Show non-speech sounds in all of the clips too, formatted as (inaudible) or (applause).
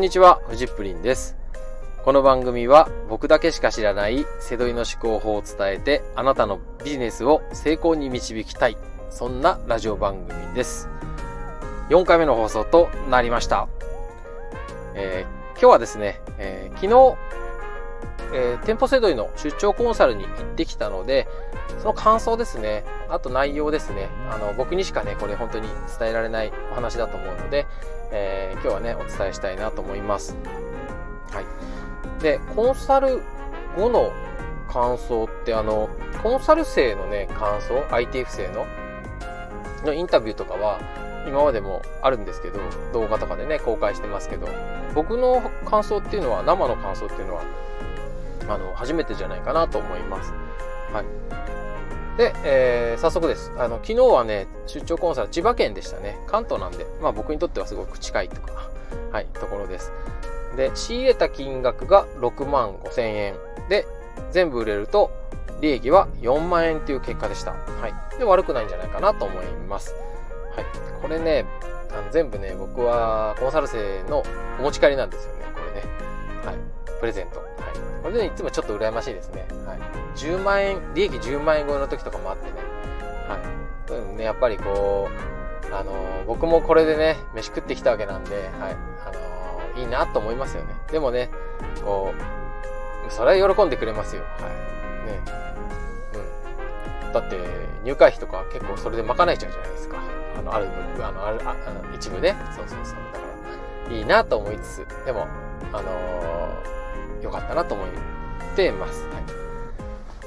んにちは、フジップリンです。この番組は僕だけしか知らないセドリの思考法を伝えてあなたのビジネスを成功に導きたい。そんなラジオ番組です。4回目の放送となりました。えー今日はですね、えー昨日、えー店舗セドリの出張コンサルに行ってきたので、その感想ですね、あと内容ですね、あの、僕にしかね、これ本当に伝えられないお話だと思うので、えー今日はね、お伝えしたいなと思います。はい。で、コンサル後の感想って、あの、コンサル生のね、感想、ITF 生の、のインタビューとかは、今までもあるんですけど、動画とかでね、公開してますけど、僕の感想っていうのは、生の感想っていうのは、あの、初めてじゃないかなと思います。はい。で、えー早速です。あの、昨日はね、出張コンサル千葉県でしたね。関東なんで、まあ僕にとってはすごく近いとか、はい、ところです。で、仕入れた金額が6万5千円。で、全部売れると、利益は4万円という結果でした。はい。で、悪くないんじゃないかなと思います。はい。これね、あの全部ね、僕はコンサル生のお持ち帰りなんですよね、これね。はい。プレゼント。はい。これで、ね、いつもちょっと羨ましいですね。はい。10万円、利益10万円超えの時とかもあってね。はい。ういうのね、やっぱりこう、あのー僕もこれでね、飯食ってきたわけなんで、はい。あのーいいなと思いますよね。でもね、こう、それは喜んでくれますよ。はい。ね。うん。だって、入会費とか結構それで賄えちゃうじゃないですか。あの、ある部、あの、ある、ああの一部ね。そうそうそう。だから、いいなと思いつつ、でも、あのーよかったなと思ってます。はい。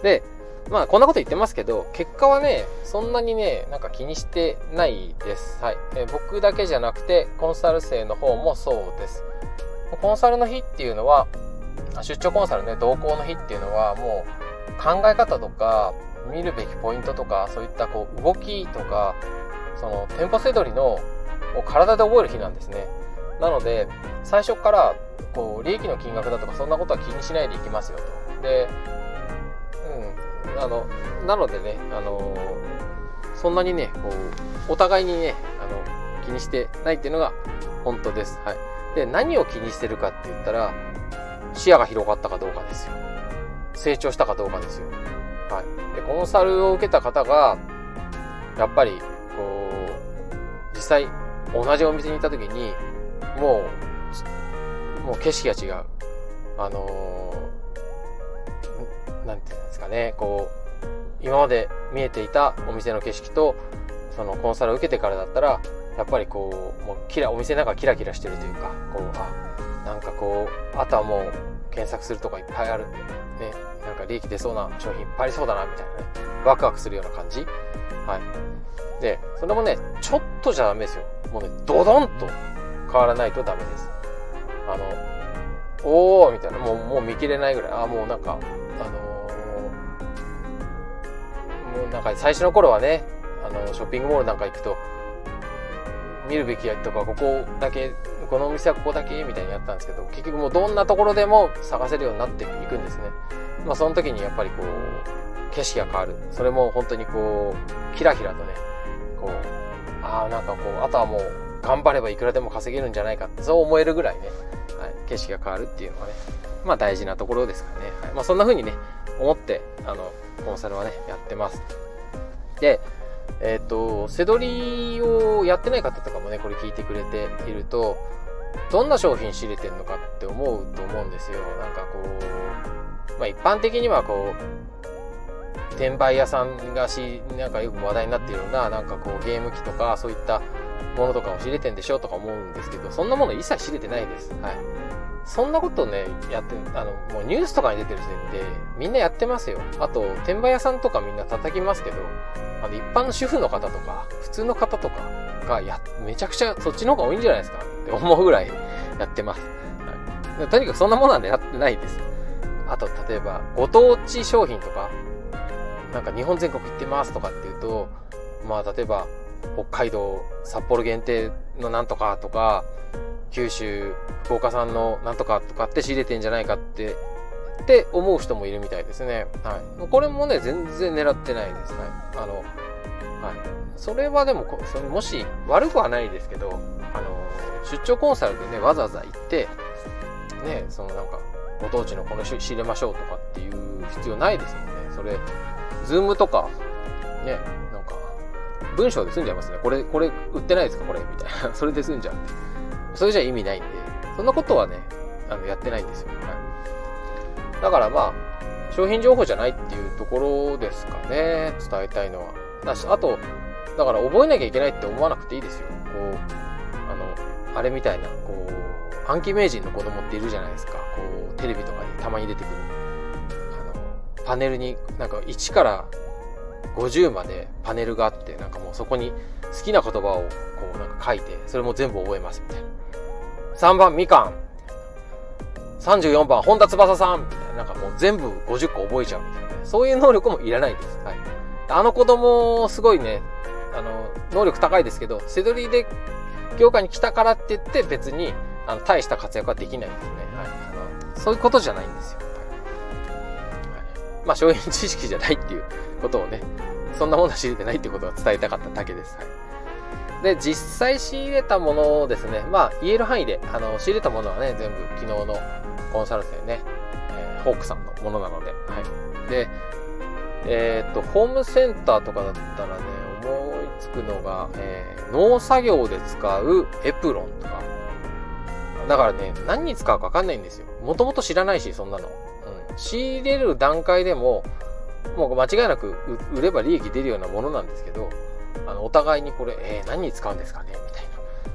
で、まあ、こんなこと言ってますけど、結果はね、そんなにね、なんか気にしてないです。はい。え僕だけじゃなくて、コンサル生の方もそうです。コンサルの日っていうのは、出張コンサルね、同行の日っていうのは、もう、考え方とか、見るべきポイントとか、そういったこう、動きとか、その、店舗せどりの、体で覚える日なんですね。なので、最初から、こう、利益の金額だとか、そんなことは気にしないでいきますよと。で、うん、あの、なのでね、あのそんなにね、こう、お互いにね、あの、気にしてないっていうのが本当です。はい。で、何を気にしてるかって言ったら、視野が広がったかどうかですよ。成長したかどうかですよ。はい。で、コンサルを受けた方が、やっぱり、こう、実際、同じお店に行った時に、もう、もう景色が違う。あのーなんていうんですかね、こう、今まで見えていたお店の景色と、そのコンサルを受けてからだったら、やっぱりこう、もうキラ、お店の中キラキラしてるというか、こう、あ、なんかこう、あとはもう検索するとかいっぱいある。ね、なんか利益出そうな商品いっぱいありそうだな、みたいなね。ワクワクするような感じ。はい。で、それもね、ちょっとじゃダメですよ。もうね、ドドンと変わらないとダメです。あの、おーみたいな、もう、もう見切れないぐらい。あ、もうなんか、なんか最初の頃はね、あの、ショッピングモールなんか行くと、見るべきやとか、ここだけ、このお店はここだけ、みたいにやったんですけど、結局もうどんなところでも探せるようになっていくんですね。まあその時にやっぱりこう、景色が変わる。それも本当にこう、キラキラとね、こう、ああ、なんかこう、あとはもう、頑張ればいくらでも稼げるんじゃないかって、そう思えるぐらいね、はい、景色が変わるっていうのはね、まあ大事なところですかね。はい、まあそんな風にね、思って、あの、コンサルはね、やってます。で、えっ、と、背取りをやってない方とかもね、これ聞いてくれていると、どんな商品仕入れてんのかって思うと思うんですよ。なんかこう、まあ一般的にはこう、転売屋さんがし、なんかよく話題になっているような、なんかこうゲーム機とかそういったものとかを仕入れてんでしょとか思うんですけど、そんなもの一切仕入れてないです。はい。そんなことね、やって、あの、もうニュースとかに出てる時点で、みんなやってますよ。あと、転売屋さんとかみんな叩きますけど、あの、一般の主婦の方とか、普通の方とかが、や、めちゃくちゃそっちの方が多いんじゃないですかって思うぐらいやってます。はい。とにかくそんなものはね、やってないです。あと、例えば、ご当地商品とか、なんか日本全国行ってますとかっていうと、まあ、例えば、北海道、札幌限定のなんとかとか、九州、福岡産のなんとかとかって仕入れてんじゃないかって、って思う人もいるみたいですね。はい。これもね、全然狙ってないです。はい。あの、はい。それはでも、そのもし、悪くはないですけど、あの、出張コンサルでね、わざわざ行って、ねそのなんかご当地のこの仕入れましょうとかっていう必要ないですもんねそれズームとかねなんか文章で済んじゃいますねこれこれ売ってないですか？これみたいな (laughs) それで済んじゃうそれじゃ意味ないんでそんなことはねあのやってないんですよ、はい、だからまあ商品情報じゃないっていうところですかね。伝えたいのは。だしあとだから覚えなきゃいけないって思わなくていいですよ。こうあのあれみたいなこう暗記名人の子供っているじゃないですか。こうテレビとかにたまに出てくる。あのパネルになんか1から50までパネルがあってなんかもうそこに好きな言葉をこうなんか書いてそれも全部覚えますみたいな。3番みかん。34番本田翼さん。みたいななんかもう全部50個覚えちゃうみたいな。そういう能力もいらないです、はい、あの子供すごいねあの能力高いですけどセドリで業界に来たからって言って別にあの大した活躍はできないですね、はい、あのそういうことじゃないんですよ、はい、まあ商品知識じゃないっていうことをねそんなものは知れてないってことを伝えたかっただけです、はい。で、実際仕入れたものをですね、まあ、言える範囲で、あの、仕入れたものはね、全部昨日のコンサル生ね、えー、ホークさんのものなので、はい。で、えー、っと、ホームセンターとかだったらね、思いつくのが、えー、農作業で使うエプロンとか。だからね、何に使うかわかんないんですよ。もともと知らないし、そんなの。うん。仕入れる段階でも、もう間違いなく売れば利益出るようなものなんですけど、あの、お互いにこれ、えー、何に使うんですかね？みたいな。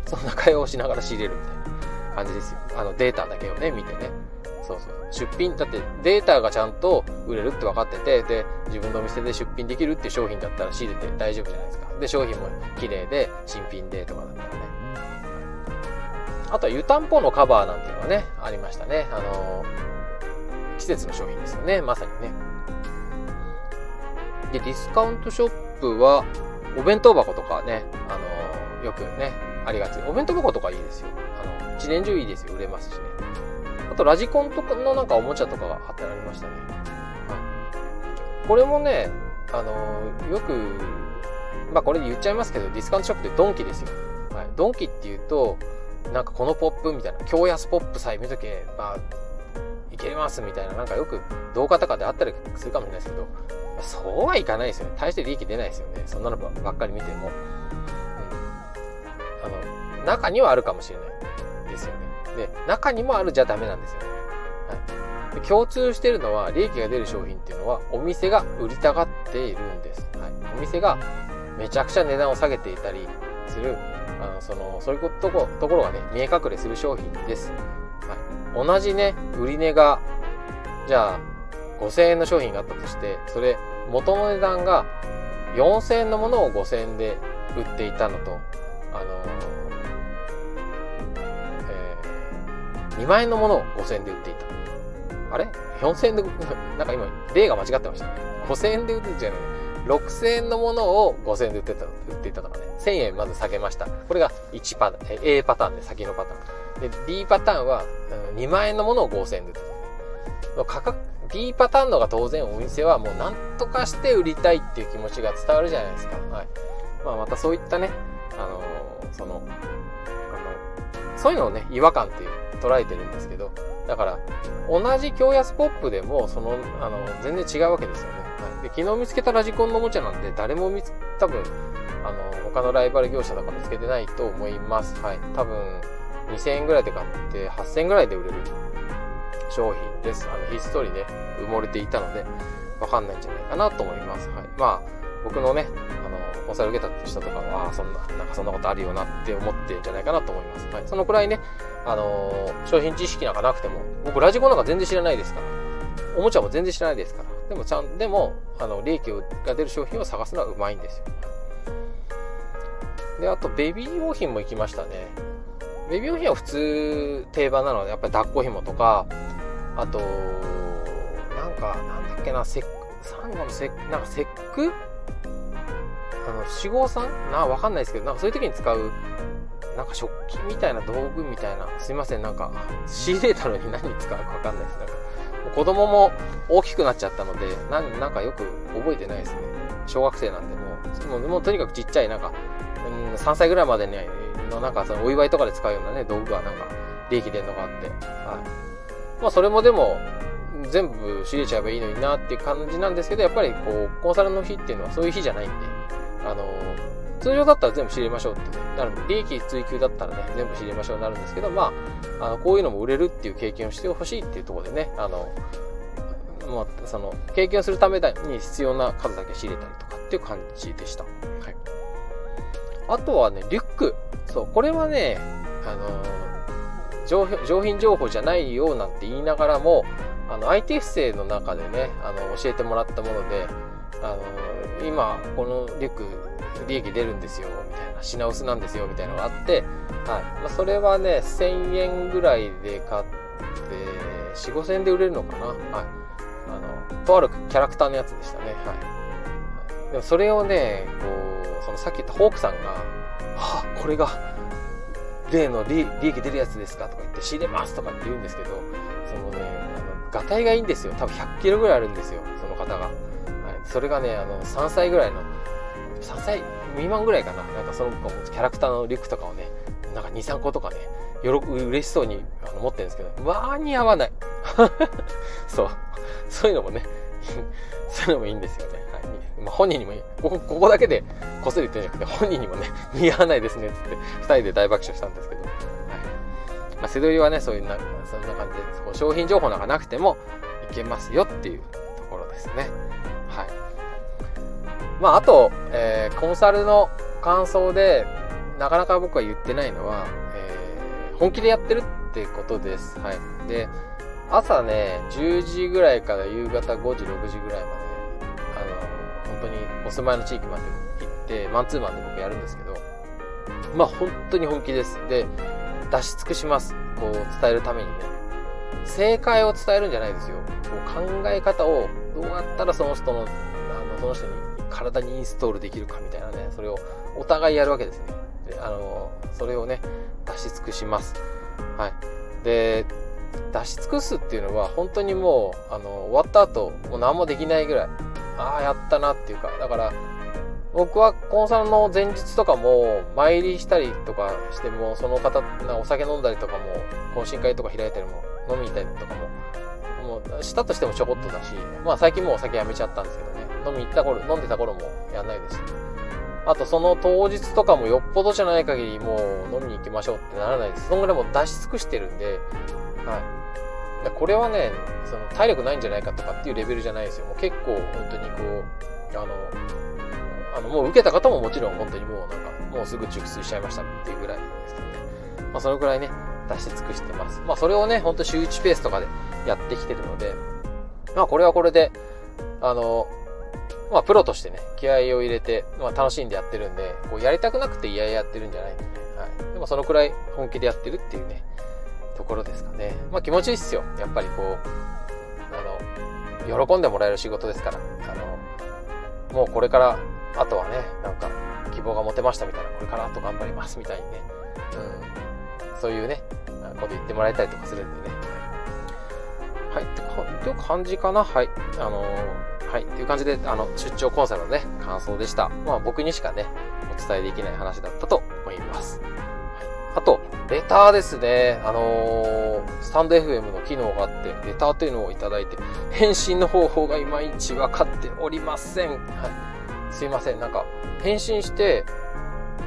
そんな会話をしながら仕入れるみたいな感じですよ。あの、データだけをね、見てね。そうそう。出品、だってデータがちゃんと売れるって分かってて、で、自分のお店で出品できるっていう商品だったら仕入れて大丈夫じゃないですか。で、商品も綺麗で、新品でとかだったらね。あとは湯たんぽのカバーなんていうのがね、ありましたね。あの季節の商品ですよね。まさにね。で、ディスカウントショップは、お弁当箱とかね、あのよくね、ありがち。お弁当箱とかいいですよ。あの、一年中いいですよ。売れますしね。あと、ラジコンとかのなんかおもちゃとかが貼ってありましたね。はい。これもね、あのよく、まあこれ言っちゃいますけど、ディスカウントショップってドンキですよ。はい。ドンキっていうと、なんかこのポップみたいな、京安ポップさえ見とけば、いけますみたいな、なんかよく動画とかであったりするかもしれないですけど、そうはいかないですよね。大して利益出ないですよね。そんなのばっかり見ても。うん。あの、中にはあるかもしれないですよね。で、中にもあるじゃダメなんですよね。はい。で共通してるのは、利益が出る商品っていうのは、お店が売りたがっているんです。はい。お店がめちゃくちゃ値段を下げていたりする、あの、その、そういうと、ところがね、見え隠れする商品です。同じね、売値が、じゃあ、5000円の商品があったとして、それ、元の値段が4000円のものを5000円で売っていたのと、あのえー、2万円のものを5000円で売っていた。あれ ?4000 円で、なんか今、例が間違ってましたね。5000円で売ってたじゃない。6000円のものを5000円で売ってた、売っていたとかね。1000円まず下げました。これが1パターン、A パターンで先のパターン。で、B パターンは、2万円のものを5000円で売ってた。価格、B パターンのが当然お店はもう何とかして売りたいっていう気持ちが伝わるじゃないですか。はい。まあまたそういったね、あのー、その、あの、そういうのをね、違和感っていう捉えてるんですけど、だから、同じ京安ポップでも、その、あの、全然違うわけですよね。はい。で、昨日見つけたラジコンのおもちゃなんで、誰も見つ、多分、あの、他のライバル業者とか見つけてないと思います。はい。多分、2000円ぐらいで買って8000円ぐらいで売れる商品です。あの、ひっそりね、埋もれていたので、わかんないんじゃないかなと思います。はい。まあ、僕のね、あの、コンサル受けた人とかは、そんな、なんかそんなことあるよなって思ってんじゃないかなと思います。はい。そのくらいね、あのー、商品知識なんかなくても、僕ラジコなんか全然知らないですから、おもちゃも全然知らないですから、でもちゃん、でも、あの、利益が出る商品を探すのはうまいんですよ。で、あと、ベビー用品も行きましたね。ベビー用品は普通定番なので、やっぱり抱っこ紐とか、あと、なんか、なんだっけな、せサンゴのせなんか節句？あの、四号さん？な、わかんないですけど、なんかそういう時に使う、なんか食器みたいな道具みたいな、すいません、なんか、仕入れたのに何に使うかわかんないです。なんか、子供も大きくなっちゃったので、なん、なんかよく覚えてないですね。小学生なんでもう、もう、とにかくちっちゃい、なんか、うん、3歳ぐらいまでにね、のなんかそのお祝いとかで使うようなね、道具がなんか、利益出るのがあって、はい。まあそれもでも、全部仕入れちゃえばいいのになっていう感じなんですけど、やっぱりこう、コンサルの日っていうのはそういう日じゃないんで、あの、通常だったら全部仕入れましょうってね、なる利益追求だったらね、全部仕入れましょうになるんですけど、まあ、あの、こういうのも売れるっていう経験をしてほしいっていうところでね、あの、まあ、その、経験するために必要な数だけ仕入れたりとかっていう感じでした。はい。あとはね、リュック。そう、これはね、あの上品情報じゃないよなんて言いながらも、あの、IT 不正の中でね、あの、教えてもらったもので、あの、今、このリュック、利益出るんですよ、みたいな、品薄なんですよ、みたいなのがあって、はい。まあ、それはね、1000円ぐらいで買って、4、5000円で売れるのかな？はい。あの、とあるキャラクターのやつでしたね。はい。でもそれをね、こう、そのさっき言ったホークさんが、はあ、これが、例の利益出るやつですかとか言って、仕入れますとかって言うんですけど、そのね、あのガタイがいいんですよ。多分100キロぐらいあるんですよ。その方が。はい。それがね、あの、3歳ぐらいの、3歳未満ぐらいかな。なんかその子もキャラクターのリュックとかをね、なんか2、3個とかね、よろ、嬉しそうにあの持ってるんですけど、わーに合わない。(laughs) そう。(laughs) そういうのもね、(laughs) そういうのもいいんですよね。まあ、本人にも。ここ、ここだけでこすりってんじゃなくて、本人にもね、似合わないですね、つって、二人で大爆笑したんですけど。はいまあ、背取りはね、そういうな、そんな感じで、こう商品情報なんかなくてもいけますよっていうところですね。はい。まあ、あと、えー、コンサルの感想で、なかなか僕は言ってないのは、えー、本気でやってるってことです。はい。で、朝ね、10時ぐらいから夕方5時、6時ぐらいまで、本当にお住まいの地域まで行って、マンツーマンで僕やるんですけど、まあ本当に本気です。で、出し尽くします。こう伝えるためにね。正解を伝えるんじゃないですよ。こう考え方をどうやったらその人の、あの、その人に体にインストールできるかみたいなね、それをお互いやるわけですね。であの、それをね、出し尽くします。はい。で、出し尽くすっていうのは本当にもう、あの、終わった後、もう何もできないぐらい、ああ、やったなっていうか、だから、僕はコンサルの前日とかも参りしたりとかしてもその方お酒飲んだりとかも懇親会とか開いたりも飲みに行ったりとかももうしたとしてもちょこっとだしまあ最近もうお酒やめちゃったんですけどね。飲み行った頃飲んでた頃もやんないです。あとその当日とかもよっぽどじゃない限りもう飲みに行きましょうってならないです。そのぐらいもう出し尽くしてるんではい。これはねその体力ないんじゃないかとかっていうレベルじゃないですよもう結構本当にこうあのあの、もう受けた方ももちろん本当にもうなんか、もうすぐ熟睡しちゃいましたっていうぐらいですけどね。まあそのぐらいね、出し尽くしてます。まあそれをね、ほんと週1ペースとかでやってきてるので、まあこれはこれで、あの、まあプロとしてね、気合を入れて、まあ楽しんでやってるんで、こうやりたくなくて嫌々やってるんじゃないんでね。はい。でもそのくらい本気でやってるっていうね、ところですかね。まあ気持ちいいっすよ。やっぱりこう、あの、喜んでもらえる仕事ですから。あの、もうこれからあとはね、なんか、希望が持てましたみたいな、これからあと頑張りますみたいにね、うん、そういうね、こと言ってもらえたりとかするんでね。はい、っていう感じかな。はい。あのー、はい。っていう感じで、あの、出張コンサルのね、感想でした。まあ僕にしかね、お伝えできない話だったと思います。レターですね。あのー、スタンド FM の機能があって、レターというのをいただいて、返信の方法がいまいち分かっておりません。はい。すいません、なんか、返信して、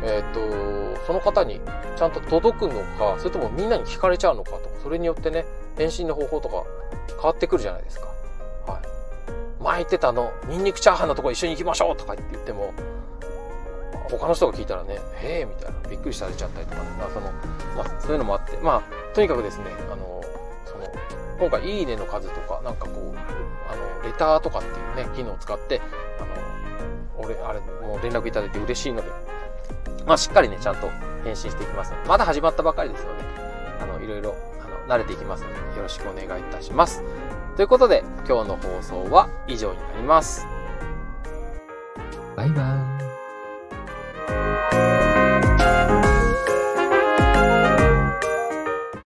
えっ、ー、と、その方にちゃんと届くのか、それともみんなに聞かれちゃうのかとか、それによってね、返信の方法とか変わってくるじゃないですか。はい。前言ってたの、ニンニクチャーハンのとこ一緒に行きましょうとか言っても、他の人が聞いたらね、へえみたいな、びっくりされちゃったりとかね、その、まあ、そういうのもあって、まあ、とにかくですね、あの、その、今回、いいねの数とか、なんかこう、あの、レターとかっていうね、機能を使って、あの、俺、あれ、もう連絡いただいて嬉しいので、まあ、しっかりね、ちゃんと返信していきます、まだ始まったばかりですので、あの、いろいろ、あの、慣れていきますので、よろしくお願いいたします。ということで、今日の放送は以上になります。バイバイ。